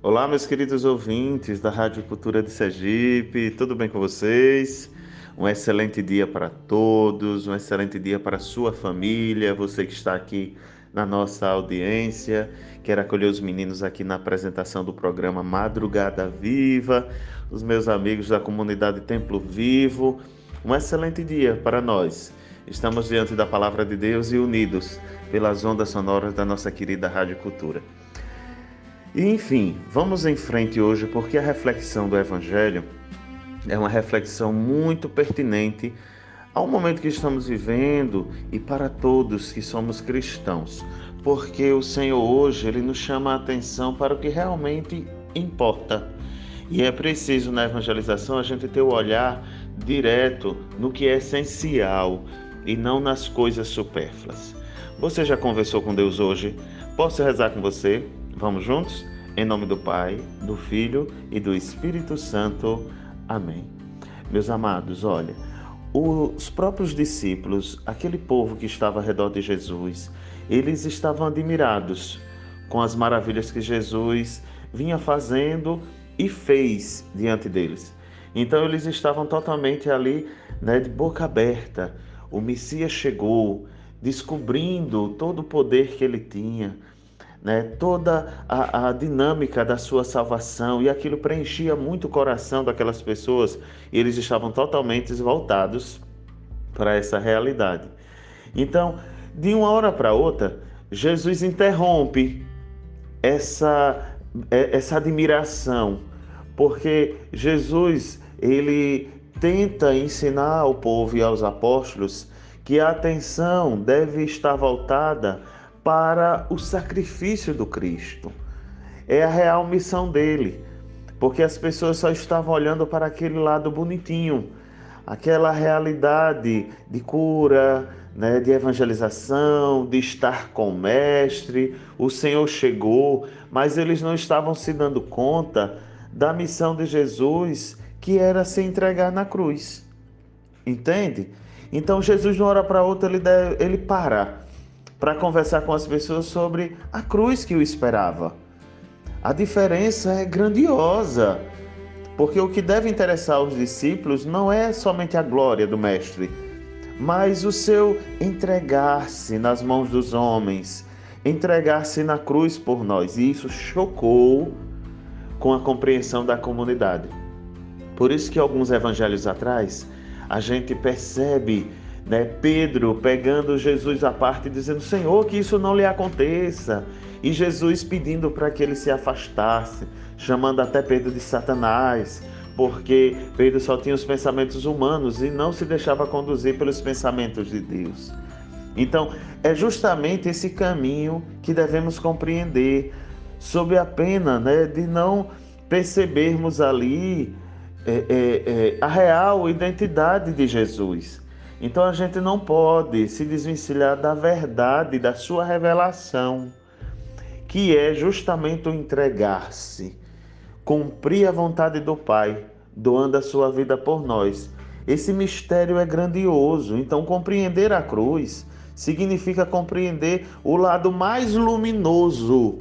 Olá, meus queridos ouvintes da Rádio Cultura de Sergipe, tudo bem com vocês? Um excelente dia para todos, um excelente dia para a sua família, você que está aqui na nossa audiência. Quero acolher os meninos aqui na apresentação do programa Madrugada Viva, os meus amigos da comunidade Templo Vivo. Um excelente dia para nós. Estamos diante da palavra de Deus e unidos pelas ondas sonoras da nossa querida Rádio Cultura. E enfim, vamos em frente hoje porque a reflexão do Evangelho é uma reflexão muito pertinente ao momento que estamos vivendo e para todos que somos cristãos, porque o Senhor hoje ele nos chama a atenção para o que realmente importa. E é preciso na evangelização a gente ter o olhar direto no que é essencial e não nas coisas supérfluas. Você já conversou com Deus hoje? Posso rezar com você? Vamos juntos? Em nome do Pai, do Filho e do Espírito Santo. Amém. Meus amados, olha, os próprios discípulos, aquele povo que estava ao redor de Jesus, eles estavam admirados com as maravilhas que Jesus vinha fazendo e fez diante deles. Então eles estavam totalmente ali, né, de boca aberta. O Messias chegou, descobrindo todo o poder que ele tinha, né, toda a, a, dinâmica da sua salvação, e aquilo preenchia muito o coração daquelas pessoas, e eles estavam totalmente voltados para essa realidade. Então, de uma hora para outra, Jesus interrompe essa, é, essa admiração, porque Jesus ele tenta ensinar ao povo e aos apóstolos que a atenção deve estar voltada para o sacrifício do Cristo. É a real missão dele, porque as pessoas só estavam olhando para aquele lado bonitinho, aquela realidade de cura, né, de evangelização, de estar com o Mestre. O Senhor chegou, mas eles não estavam se dando conta da missão de Jesus, que era se entregar na cruz. Entende? Então Jesus, de uma hora para outra, ele, deve, ele para para conversar com as pessoas sobre a cruz que o esperava. A diferença é grandiosa, porque o que deve interessar os discípulos não é somente a glória do Mestre, mas o seu entregar-se nas mãos dos homens, entregar-se na cruz por nós. E isso chocou com a compreensão da comunidade. Por isso que alguns evangelhos atrás, a gente percebe né, Pedro pegando Jesus à parte dizendo: Senhor, que isso não lhe aconteça. E Jesus pedindo para que ele se afastasse, chamando até Pedro de Satanás, porque Pedro só tinha os pensamentos humanos e não se deixava conduzir pelos pensamentos de Deus. Então, é justamente esse caminho que devemos compreender, sob a pena né, de não percebermos ali é, é, é, a real identidade de Jesus. Então a gente não pode se desvencilhar da verdade, da sua revelação, que é justamente o entregar-se, cumprir a vontade do Pai, doando a sua vida por nós. Esse mistério é grandioso, então compreender a cruz significa compreender o lado mais luminoso.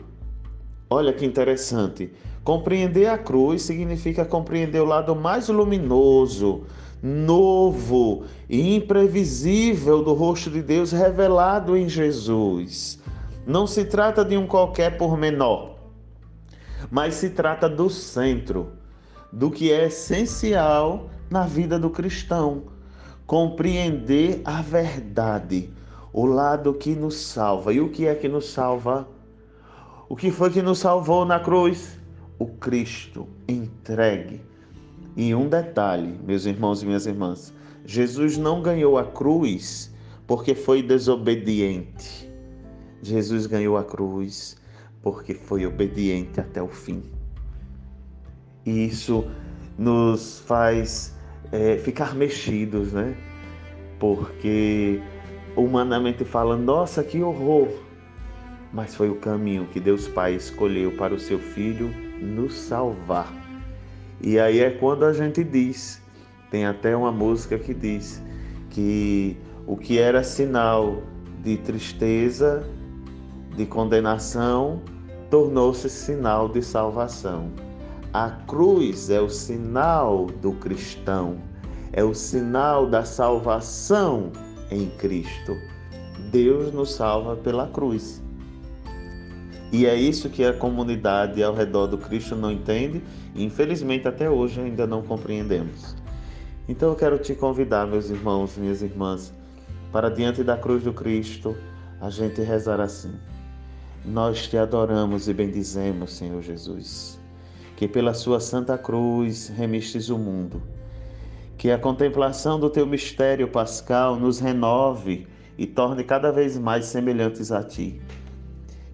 Olha que interessante. Compreender a cruz significa compreender o lado mais luminoso, novo e imprevisível do rosto de Deus revelado em Jesus. Não se trata de um qualquer pormenor, mas se trata do centro, do que é essencial na vida do cristão. Compreender a verdade, o lado que nos salva. E o que é que nos salva? O que foi que nos salvou na cruz? O Cristo entregue e um detalhe, meus irmãos e minhas irmãs: Jesus não ganhou a cruz porque foi desobediente. Jesus ganhou a cruz porque foi obediente até o fim. E isso nos faz é, ficar mexidos, né? Porque humanamente falando, nossa, que horror! Mas foi o caminho que Deus Pai escolheu para o seu Filho nos salvar. E aí é quando a gente diz, tem até uma música que diz que o que era sinal de tristeza, de condenação, tornou-se sinal de salvação. A cruz é o sinal do cristão, é o sinal da salvação em Cristo. Deus nos salva pela cruz. E é isso que a comunidade ao redor do Cristo não entende e infelizmente até hoje ainda não compreendemos. Então eu quero te convidar, meus irmãos, minhas irmãs, para diante da cruz do Cristo a gente rezar assim. Nós te adoramos e bendizemos, Senhor Jesus, que pela sua santa cruz remistes o mundo. Que a contemplação do teu mistério pascal nos renove e torne cada vez mais semelhantes a ti.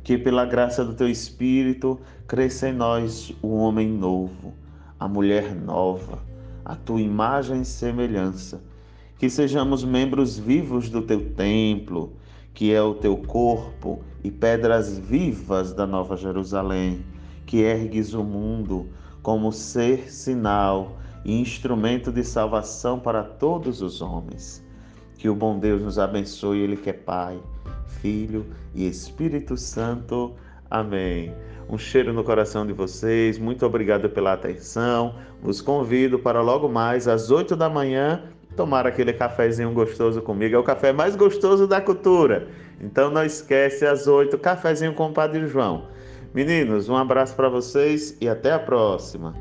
Que pela graça do teu Espírito cresça em nós o homem novo, a mulher nova, a tua imagem e semelhança. Que sejamos membros vivos do teu templo, que é o teu corpo, e pedras vivas da Nova Jerusalém, que ergues o mundo como ser sinal e instrumento de salvação para todos os homens. Que o bom Deus nos abençoe, Ele que é Pai, Filho e Espírito Santo. Amém. Um cheiro no coração de vocês, muito obrigado pela atenção. Os convido para logo mais às 8 da manhã tomar aquele cafezinho gostoso comigo. É o café mais gostoso da cultura. Então não esquece às 8, cafezinho com o Padre João. Meninos, um abraço para vocês e até a próxima.